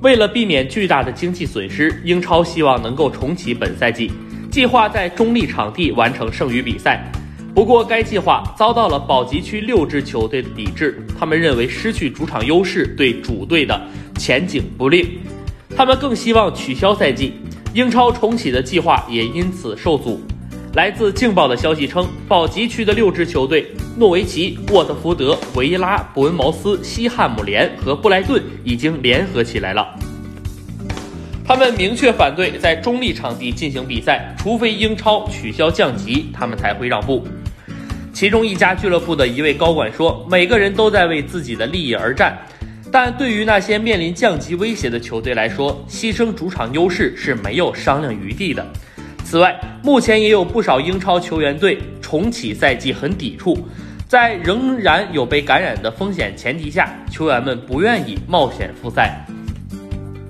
为了避免巨大的经济损失，英超希望能够重启本赛季，计划在中立场地完成剩余比赛。不过，该计划遭到了保级区六支球队的抵制，他们认为失去主场优势对主队的前景不利，他们更希望取消赛季。英超重启的计划也因此受阻。来自《镜报》的消息称，保级区的六支球队——诺维奇、沃特福德、维拉、伯恩茅斯、西汉姆联和布莱顿——已经联合起来了。他们明确反对在中立场地进行比赛，除非英超取消降级，他们才会让步。其中一家俱乐部的一位高管说：“每个人都在为自己的利益而战，但对于那些面临降级威胁的球队来说，牺牲主场优势是没有商量余地的。”此外，目前也有不少英超球员对重启赛季很抵触，在仍然有被感染的风险前提下，球员们不愿意冒险复赛。